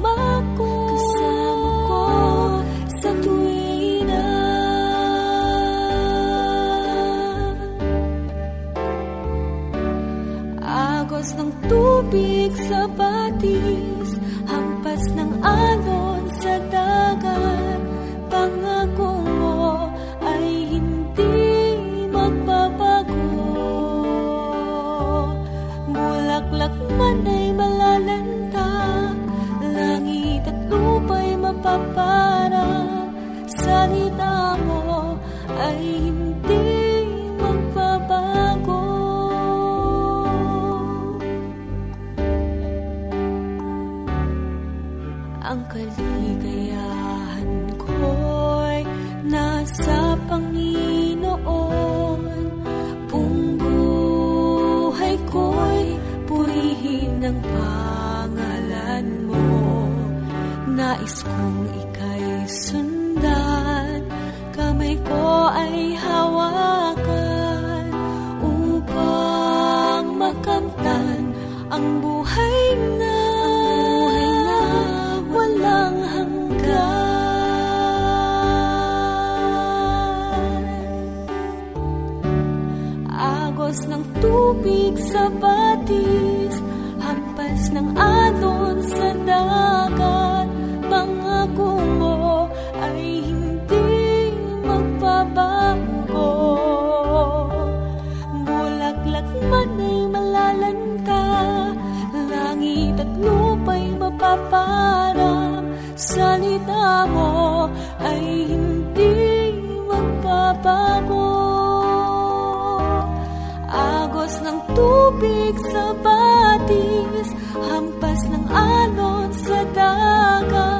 Mom. Nais kong ika'y sundan. Kamay ko ay hawakan Upang makamtan ang buhay at lupa'y mapaparang Salita mo ay hindi magbabago. Agos ng tubig sa batis Hampas ng alon sa dagat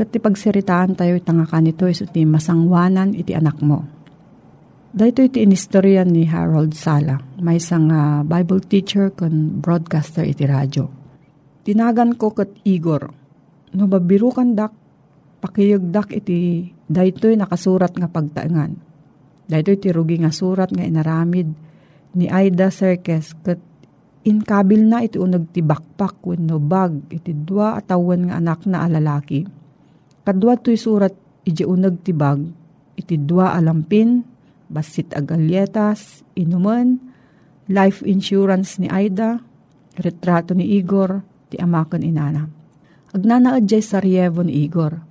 Kat pagsiritaan tayo itanga kanito iso ti masangwanan iti anak mo. Dahito iti inistorya ni Harold Sala, may isang uh, Bible teacher kon broadcaster iti radyo. Tinagan ko kat Igor, no babirukan dak, pakiyagdak iti daytoy nakasurat nga pagtaengan. Daytoy iti rugi nga surat nga inaramid ni Aida Serkes kat inkabil na iti unag ti bakpak wenno bag iti dua atawan nga anak na alalaki Kadwa to'y surat iti unag tibag, iti dua alampin, basit agalyetas, inuman, life insurance ni Aida, retrato ni Igor, ti amakan inana. Agnanaad jay ni Igor.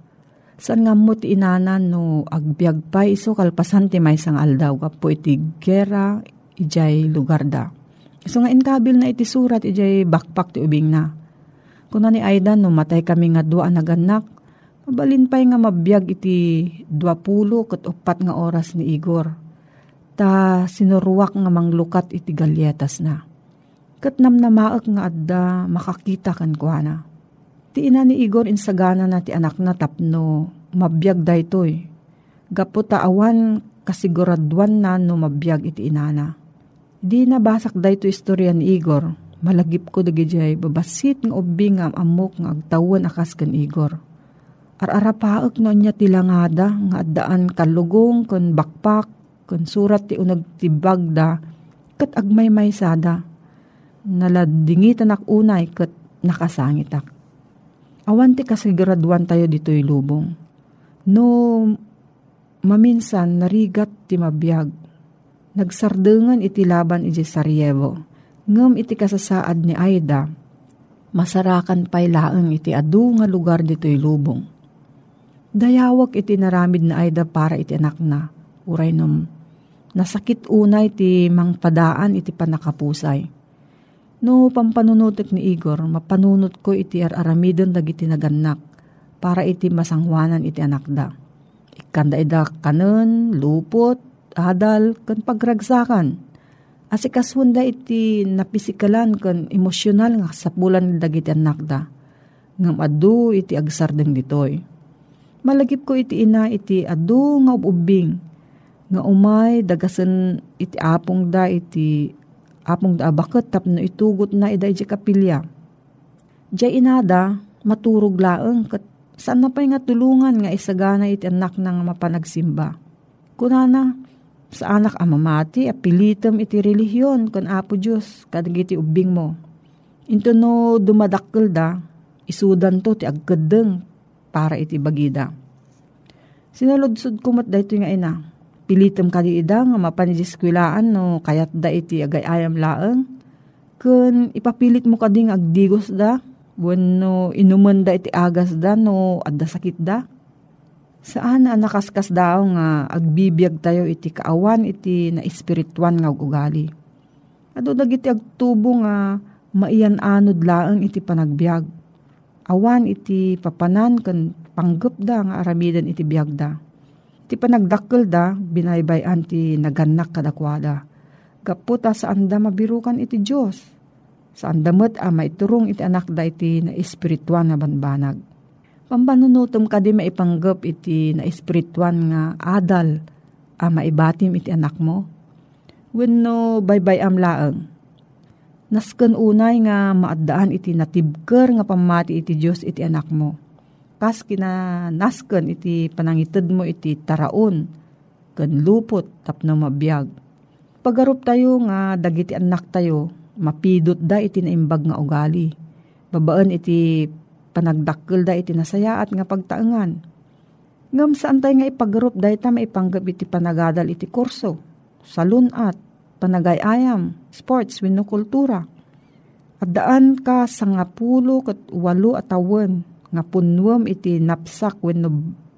Saan nga mo ti inana no agbyag pa iso kalpasan ti may sang aldaw kapo iti gera ijay lugar da. So nga inkabil na iti surat ijay bakpak ti ubing na. Kuna ni Aida no matay kami nga dua naganak Mabalin pa'y nga mabiyag iti 20 kat upat nga oras ni Igor. Ta sinuruwak nga manglukat iti galyetas na. Kat namnamaak nga adda makakita kan kuana. Ti ina ni Igor insagana na ti anak na tapno mabiyag da itoy. Gapo awan kasiguraduan na no mabiyag iti inana. Di na basak da ito istorya ni Igor. Malagip ko dagijay babasit ng ubing nga amok nga agtawan akas kan Igor Ar-arapaak no niya tilangada nga addaan kalugong kun bakpak kun surat ti unag tibag da kat agmay may sada. Naladingitan ak unay kat nakasangitak. Awan ti kasiguraduan tayo dito'y lubong. No maminsan narigat ti mabiyag. Nagsardengan iti laban iti Sarajevo. Ngam iti kasasaad ni Aida, masarakan pay laeng iti adu nga lugar dito'y lubong Dayawak iti naramid na ayda para iti anak na. Uray num, nasakit unay iti mangpadaan iti panakapusay. No pampanunutek ni Igor, mapanunot ko iti ar-aramidon dagiti naganak para iti masangwanan iti anak da. Ikanda ida kanon, lupot, adal, kan pagragsakan. Asikaswanda iti napisikalan kan emosyonal nga sapulan dagiti anak da. Ngam adu iti agsardeng ditoy Malagip ko iti ina iti adu nga ubing. Nga umay dagasan iti apong da iti apong da abakot tapno itugot na ida iti kapilya. Diya inada maturog laeng kat saan na pa nga tulungan nga isagana iti anak nang mapanagsimba. Kunana, sa anak amamati, apilitam iti relihiyon kan apo Diyos, kadag iti ubing mo. Into no dumadakkel da, isudan to ti agkadeng para iti bagida. Sinaludsod kumot da ito nga ina. Pilitem kadi ida nga mapanidiskulaan no kayat da iti agay ayam laeng. Kun ipapilit mo kading agdigos da. Bueno inuman da iti agas da no adda sakit da. Saan na nakaskas daw nga agbibiyag tayo iti kaawan iti na espirituan nga ugali. Ado dagiti agtubo nga maiyan anod laeng iti panagbiag awan iti papanan kan panggap da nga aramidan iti biyag da. Iti panagdakkel da, binaybayan ti naganak kadakwada. Kaputa saan da mabirukan iti Diyos. Saan damat ama iturong iti anak da iti na espirituan na banbanag. Pambanunutom ka di maipanggap iti na espirituan nga adal ama ibatim iti anak mo. When no baybay am laeng. Nasken unay nga maadaan iti natibker nga pamati iti Diyos iti anak mo. Kas kina nasken iti panangited mo iti taraon, ken lupot tapno mabiyag. Pagarup tayo nga dagiti anak tayo, mapidot da iti naimbag nga ugali. Babaan iti panagdakkel da iti nasayaat nga pagtaengan. Ngam saan tayo nga ipagarup da ita maipanggap iti panagadal iti kurso, salunat, panagayayam, sports, wenno kultura. At daan ka sa nga pulo kat walo at awan nga punwam iti napsak wenno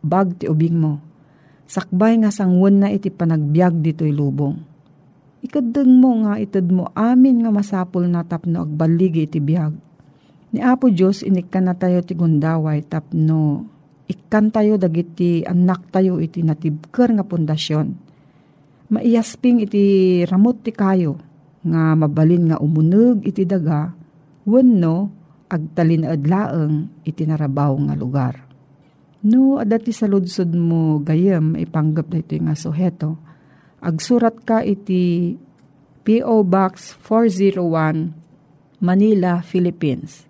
bag ti ubing mo. Sakbay nga sangwan na iti panagbiag dito'y lubong. Ikadeng mo nga itad mo amin nga masapul na tapno agbaligi iti biag. Ni Apo Diyos inikkan na tayo ti gundaway tapno ikkan tayo dagiti anak tayo iti natibker nga pundasyon maiyasping iti ramot ti kayo, nga mabalin nga umunog iti daga, wenno agtalin adlaeng iti narabaw nga lugar. No, adati sa ludsod mo gayem, ipanggap na ito nga suheto. Agsurat ka iti P.O. Box 401, Manila, Philippines.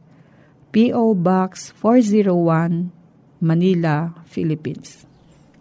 P.O. Box 401, Manila, Philippines.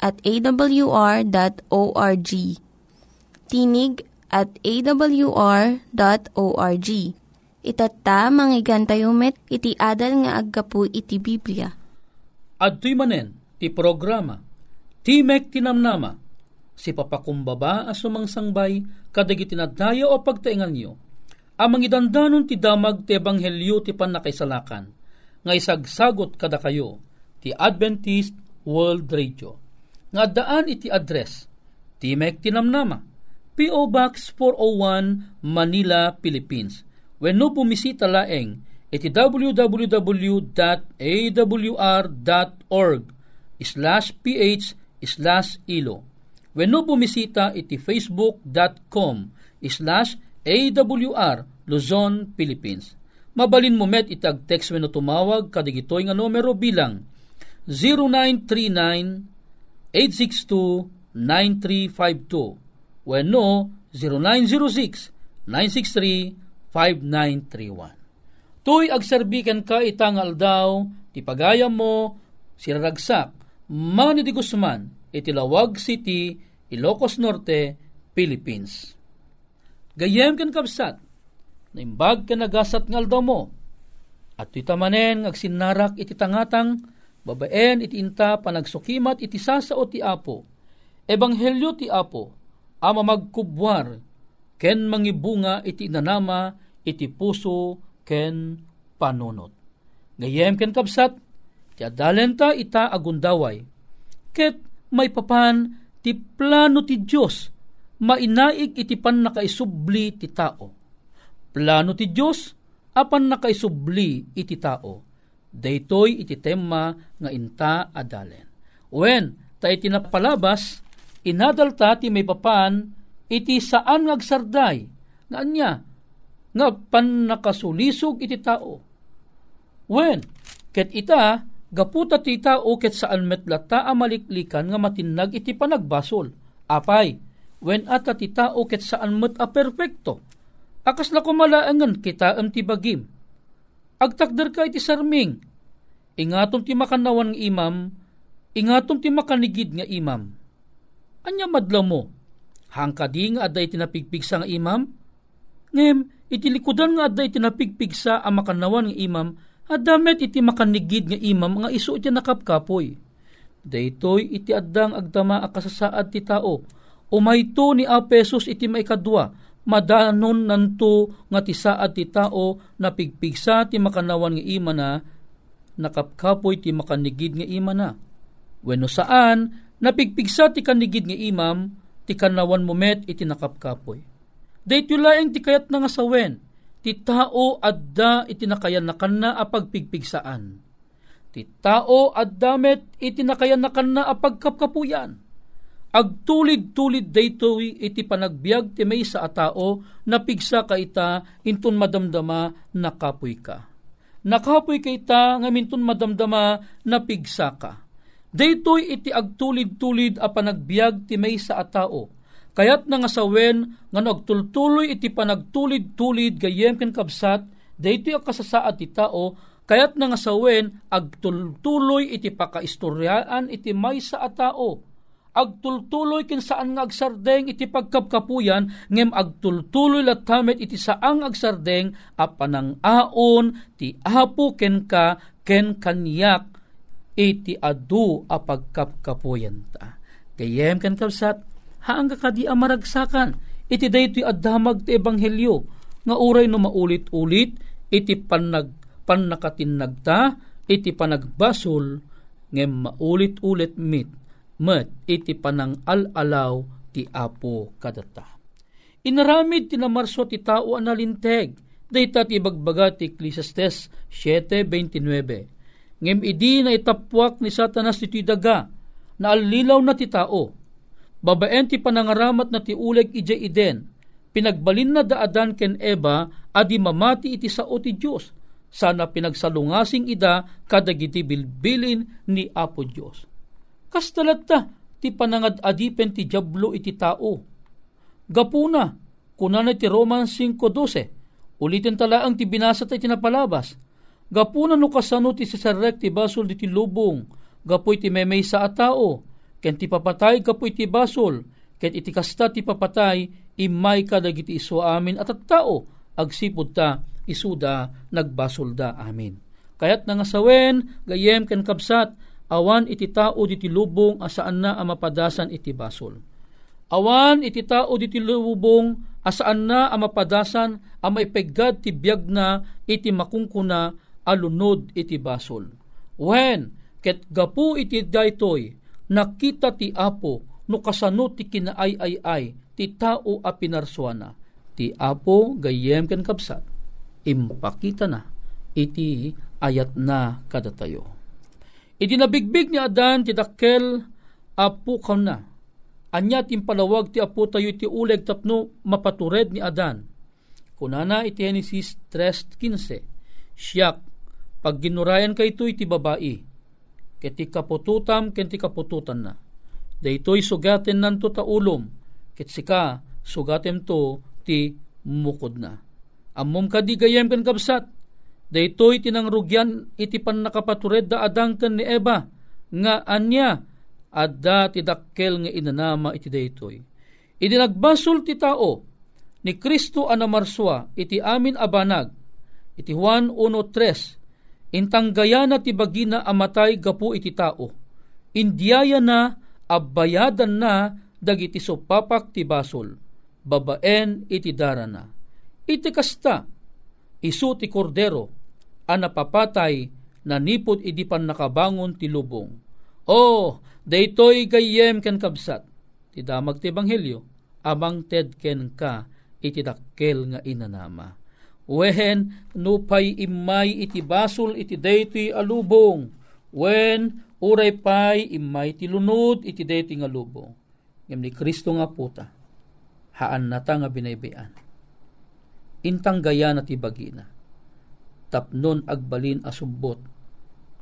at awr.org. Tinig at awr.org. Itatta, manggigan tayo met, iti adal nga aggapu iti Biblia. At manen, ti programa, Timek Tinamnama, si papakumbaba as sumangsangbay, kadag itinadaya o pagtaingan nyo, amang idandanon ti damag ti ebanghelyo ti panakaisalakan, nga isagsagot kada kayo, ti Adventist World Radio nga daan iti address Timek Tinamnama P.O. Box 401 Manila, Philippines When no bumisita laeng iti www.awr.org slash ph slash ilo When no bumisita iti facebook.com slash awr Luzon, Philippines Mabalin mo met itag text when no tumawag kadigitoy nga numero bilang 0939 862-9352 when no 0906-963-5931. Tuy agserbikan ka itangal daw, ti pagayam mo, siraragsak, Manny de Guzman, itilawag City, Ilocos Norte, Philippines. Gayem kan kapsat, naimbag ka nagasat ngal daw mo, at itamanen agsinarak iti tangatang babaen iti inta panagsukimat iti sasao ti Apo. Ebanghelyo ti Apo, ama magkubwar, ken mangibunga iti nanama iti puso ken panunot. Ngayem ken kapsat, ti adalenta ita agundaway. Ket may papan ti plano ti Dios mainaig iti pan nakaisubli ti tao. Plano ti Dios apan nakaisubli iti tao daytoy iti tema nga inta adalen. Wen, ta iti napalabas, inadalta ti may papan, iti saan ngagsarday, nga anya, nga pan nakasulisog iti tao. Wen, ket ita, gaputa ti tao ket saan metlata amaliklikan nga matinag iti panagbasol. Apay, wen ata ti tao ket saan met a perfecto. Akas na kumalaangan kita am ti bagim agtakder ka iti sarming. Ingatom ti makanawan ng imam, ingatom ti makanigid nga imam. Anya madla mo, hangka di nga aday tinapigpigsa nga imam? Ngem, iti likudan nga aday tinapigpigsa ang makanawan nga imam, at damet iti makanigid nga imam nga iso iti nakapkapoy. Daytoy iti addang agdama akasasaad ti tao, umayto ni Apesos iti maikadwa, madanon nanto nga ti ti tao na pigpigsa ti makanawan nga ima na nakapkapoy ti makanigid nga ima na. Wenno saan napigpigsa ti kanigid nga imam ti kanawan mo met iti nakapkapoy. Dayto laeng ti kayat na nga sawen ti tao adda itinakayan na kanna a pagpigpigsaan. Ti tao addamet itinakayan na kanna a pagkapkapuyan. Agtulid-tulid daytoy iti panagbiag ti may sa atao na pigsa ka ita inton madamdama na kapoy ka. Nakapoy ka ita nga minton madamdama na pigsa ka. Daytoy iti agtulid-tulid a panagbiag ti may sa atao Kayat nga sawen nga nagtultuloy iti panagtulid-tulid gayem ken kabsat daytoy kasasaad ti tao kayat nga sawen agtultuloy iti pakaistoryaan iti maysa a tao agtultuloy ken saan nga agsardeng iti pagkapkapuyan ngem agtultuloy latamet iti saang agsardeng a panangaon ti apo ken ka ken kanyak iti adu a pagkapkapuyan ta. Kayem ken kabsat haang kadi amaragsakan iti daytoy addamag ti ebanghelyo nga uray no maulit-ulit iti panag pannakatinagta iti panagbasol ngem maulit-ulit mit met iti panang alalaw ti apo kadata. Inaramid ti namarso ti tao analinteg dayta ti bagbaga ti Ecclesiastes 7.29 ngem idi na itapwak ni satanas ti daga na alilaw na ti tao. Babaen ti panangaramat na ti uleg ija iden, pinagbalin na daadan ken Eva, adi mamati iti sao ti Diyos, sana pinagsalungasing ida kadagiti bilbilin ni Apo Diyos. Kastalat ta, ti panangad adipen ti Diablo iti tao. Gapuna, kunan ti Roman 5.12, ulitin talaang ti binasa ti tinapalabas. Gapuna no kasano ti sisarek ti basol di ti lubong, gapoy ti memay sa atao, ken ti papatay kapoy ti basol, ket iti kasta ti papatay, imay ka dagiti iso amin at at tao, agsipod ta, isuda, nagbasol da amin. Kayat nangasawen, gayem ken kabsat, awan iti tao diti lubong asaan na amapadasan iti basol. Awan iti tao diti lubong asaan na amapadasan amaipegad ti biyag na iti makungkuna alunod iti basol. When ket gapu iti daytoy nakita ti Apo no kasano ti kinaay ay ay ti tao a pinarsuana ti Apo gayem ken kapsat impakita na iti ayat na kadatayo. Iti nabigbig ni Adan ti dakkel apo kaw na. Anya timpalawag ti apo tayo ti uleg tapno mapatured ni Adan. Kunana iti Genesis 3.15 Siyak, pag ginurayan kay ito iti babae, keti kapututam kenti kapututan na. Daytoy sugaten nanto ta ket sika sugatem to ti mukod na. Ammom kadi gayem ken kabsat, daytoy tinangrugyan iti pan nakapatured da adang ken ni Eva, nga anya adda ti dakkel nga inanama iti daytoy. Iti nagbasol ti tao, ni Kristo anamarswa iti amin abanag, iti Juan 1.3, Intang gaya na ti bagina amatay gapu iti tao. Indiyaya na abayadan na dagiti sopapak ti basol. Babaen iti dara na. Iti kasta, isu ti kordero, anapapatay na nipod iti pan nakabangon ti lubong. Oh, daytoy gayem ken kabsat. Ti damag ti ebanghelyo, amang ted ken ka iti dakkel nga inanama Wehen nupay imay iti basol iti dayti alubong. Wen uray pay imay ti lunod iti dayti nga lubong. Ngem ni Kristo nga puta. Haan nata nga binaybayan. Intang gaya na ti bagina. Tapnon agbalin asubbot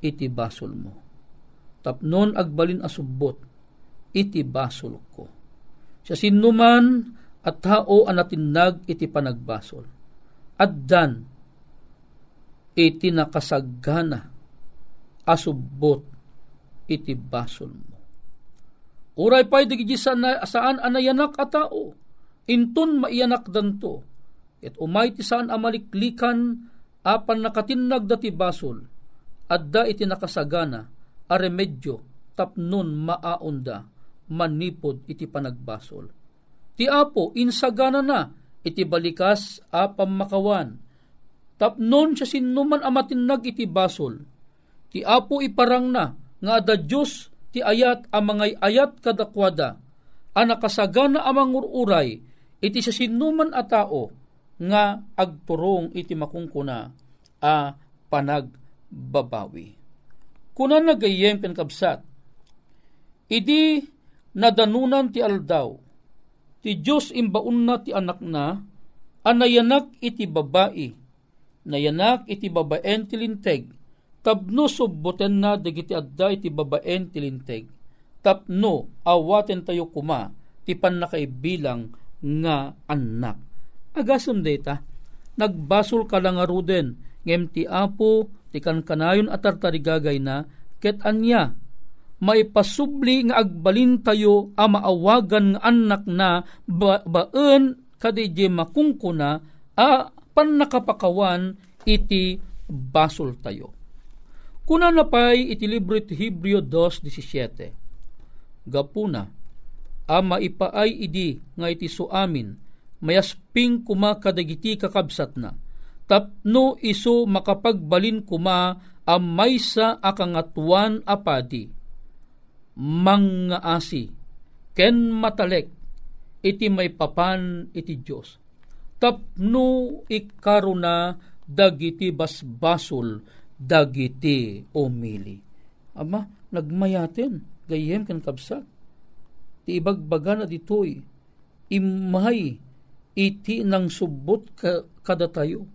iti basol mo. Tapnon agbalin asubbot iti basol ko. Sa sinuman at tao anatinag iti panagbasol addan iti nakasagana asubot iti basol mo. Uray pa'y digiji saan, anayanak a tao, intun maiyanak danto, et umay ti saan amaliklikan apan nakatinag dati basol, adda iti nakasagana, a remedyo, tapnon maaunda, manipod iti panagbasol. Ti apo, insagana na, iti balikas a pamakawan. Tapnon siya sinuman amatinag iti basol. Ti apo iparang na nga ada Diyos ti ayat a mga ayat kadakwada. Anakasagana amang ururay iti siya sinuman a tao nga agturong iti makungkuna a panagbabawi. Kuna nagayem ken kabsat, idi nadanunan ti aldaw, ti Diyos imbaun na ti anak na, anayanak iti babae, nayanak iti babaen ti linteg, tapno subboten na dagiti adda iti babaen ti linteg, tapno awaten tayo kuma, ti panakaibilang nga anak. Agasam data, nagbasol ka lang aruden, ngem ti apo, ti kankanayon at tartarigagay na, ket anya, maipasubli nga agbalin tayo a maawagan nga anak na ba, baen kadije makungkuna a panakapakawan iti basol tayo. Kuna na pay iti libro iti Hebreo 2.17. Gapuna, a maipaay idi nga iti suamin, mayasping kuma kadagiti kakabsat na. Tapno iso makapagbalin kuma a maysa akangatuan apadi. Mga asi, ken matalek, iti may papan iti Diyos. Tapno ikaruna dagiti basbasol dagiti umili. Ama, nagmayaten, gayem kan kabsat. Ti ibagbaga na ditoy, imay iti nang subot ka, kada tayo.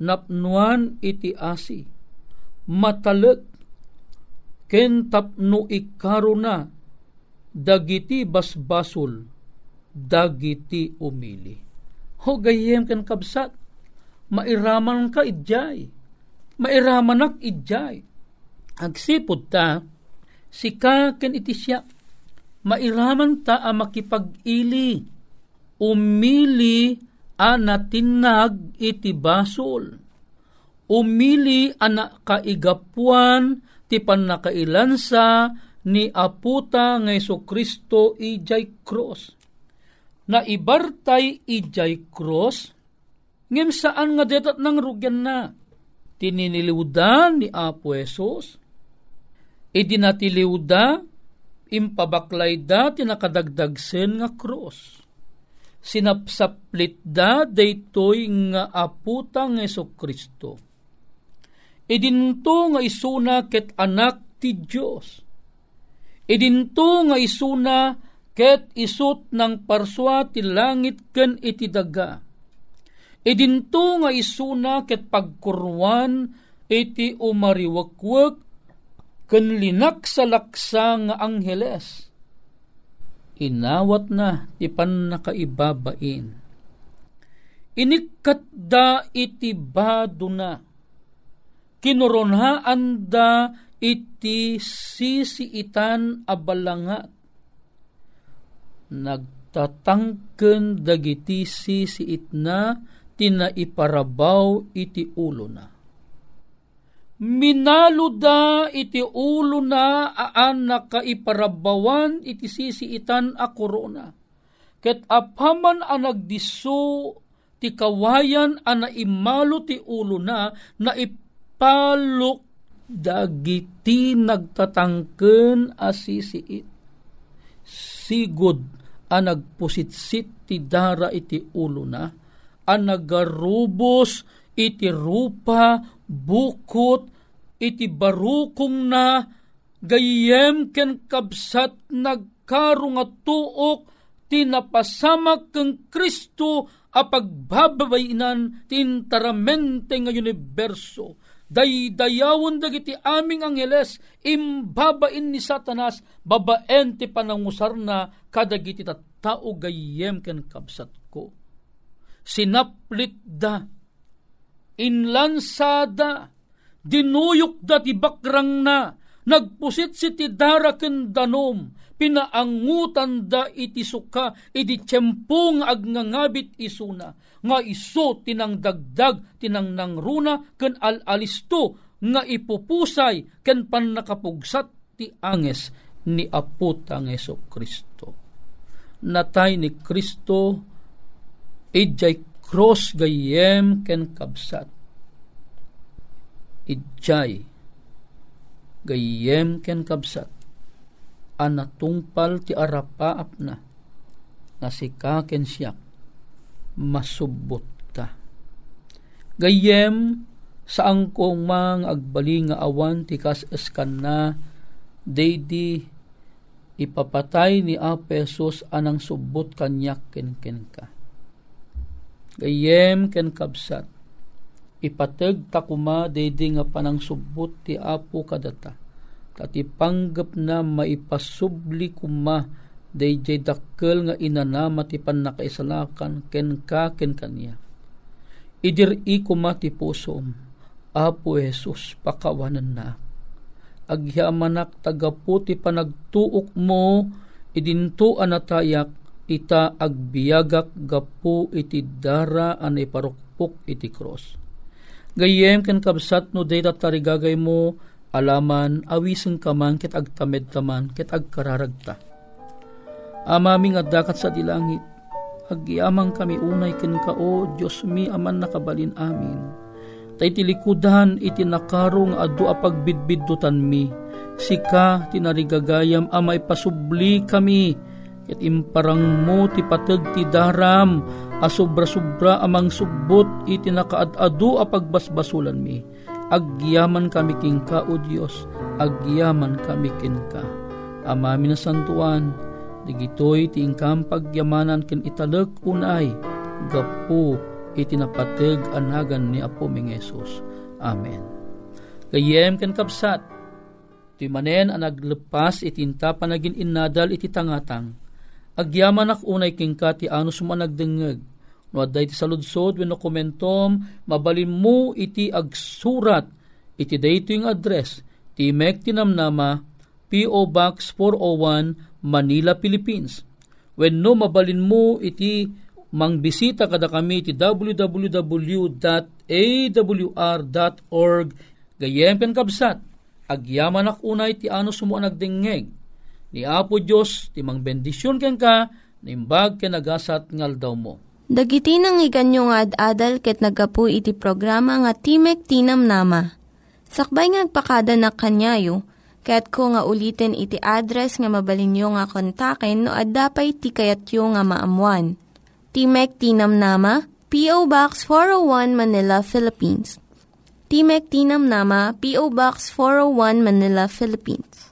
Napnuan iti asi. Matalag ken tapno ikaro na dagiti basbasol dagiti umili. Ho gayem ken kabsat, mairaman ka idjay mairamanak idjay. Agsipod ta, sika ken iti siya, mairaman ta a makipag-ili, umili a natinag iti basol, umili ana kaigapuan ti panakailansa ni aputa nga Iso Kristo ijay cross. Na ibartay ijay cross, ngem saan nga detat nang rugyan na, tininiliwda ni Apo Esos, idinatiliwda, impabaklay da tinakadagdagsen nga cross. Sinapsaplit da daytoy nga aputa nga Eso Kristo. Idinto nga isuna ket anak ti Dios. Idinto nga isuna ket isut ng parswa ti langit ken iti daga Idinto nga isuna ket pagkurwan iti umariwakwak ken linak sa laksa nga. Inawat na ti nakaibabain. Inikat da iti bado na. Kinuronhaan da iti sisiitan abalangat. Nagtatangken dagiti sisiit na tinaiparabaw iti ulo na. Minaluda iti ulo na aan nakaiparabawan iti sisiitan a korona. Ket apaman a nagdiso ti kawayan a naimalo ti ulo na na ipalok dagiti nagtatangken a sisiit. Sigod a nagpusitsit ti dara iti ulo na ang nagarubos iti rupa bukot iti barukong na gayem ken kabsat nagkarong at tuok tinapasamak keng Kristo a pagbababayinan tintaramente nga universo. Daydayawon dagiti aming angeles imbabain ni satanas babaen ti panangusar na kadagiti tattao gayem ken kabsat ko. Sinaplit da, inlansada, dinuyok da ti bakrang na, nagpusit si ti daraken danom, pinaangutan da iti suka, iti tiyempong agnangabit isuna, nga iso tinang dagdag, tinang nangruna, ken al-alisto, nga ipupusay, ken pan nakapugsat ti anges ni aputa ng Yeso Kristo. Natay ni Kristo Ijay cross gayem ken kabsat. Ijay gayem ken kabsat. Anatungpal ti arapaap na nasika ken siya masubot ta. Gayem, saan ko mang agbali nga awan ti kas eskan na, daydi ipapatay ni Apesos anang subot kanyak ken ken ka. Gayem ken kabsat, ipateg takuma daydi nga panang subot ti Apo kadata. Tati panggap na maipasubli kuma dayjay dakkel nga inanama ti panakaisalakan ken ka ken kanya idiri ko mati pusom, Apo Jesus, pakawanan na. Agyamanak tagaputi panagtuok mo, idinto anatayak, ita agbiagak gapu iti dara anay parukpok iti cross. Gayem ken kabsat no data tarigagay mo, alaman awisen kaman ket agtamed taman ket agkararagta. Amaming dakat sa dilangit, Agyamang kami unay ken ka o Diyos mi aman nakabalin amin. Tay tilikudan iti nakarong adu apagbidbiddutan mi. Sika tinarigagayam amay pasubli kami. Ket imparang mo ti pateg ti daram asobra-sobra amang subbot iti nakaad-adu apagbasbasulan mi. Agyaman kami king ka o Diyos, agyaman kami kin ka. Amami na santuan, Digitoy ti ingkam pagyamanan ken italek unay gapu iti napateg anagan ni Apo Ming Jesus. Amen. Gayem ken kapsat ti manen ang naglepas itinta panagin innadal iti tangatang. Agyaman ak unay king ka ti anus mo nagdengeg. No adday ti saludsod wenno komentom mabalin mo iti agsurat iti dayto yung address ti Mek Tinamnama P.O. Box 401 Manila, Philippines. When no mabalin mo iti mangbisita kada kami iti www.awr.org gayem pen kabsat agyaman ak unay ti ano sumo nagdengeg ni Apo Dios ti mangbendisyon ken ka nimbag ken nagasat ngal daw mo. Dagiti nang iganyo nga ad-adal ket nagapu iti programa nga Timek Tinam Nama. Sakbay ngagpakada na kanyayo, Kaya't ko nga ulitin iti address nga mabalinyo nga kontaken no ad-dapay tikayatyo nga maamuan. Timek Tinam Nama, P.O. Box 401 Manila, Philippines. Timek Tinam Nama, P.O. Box 401 Manila, Philippines.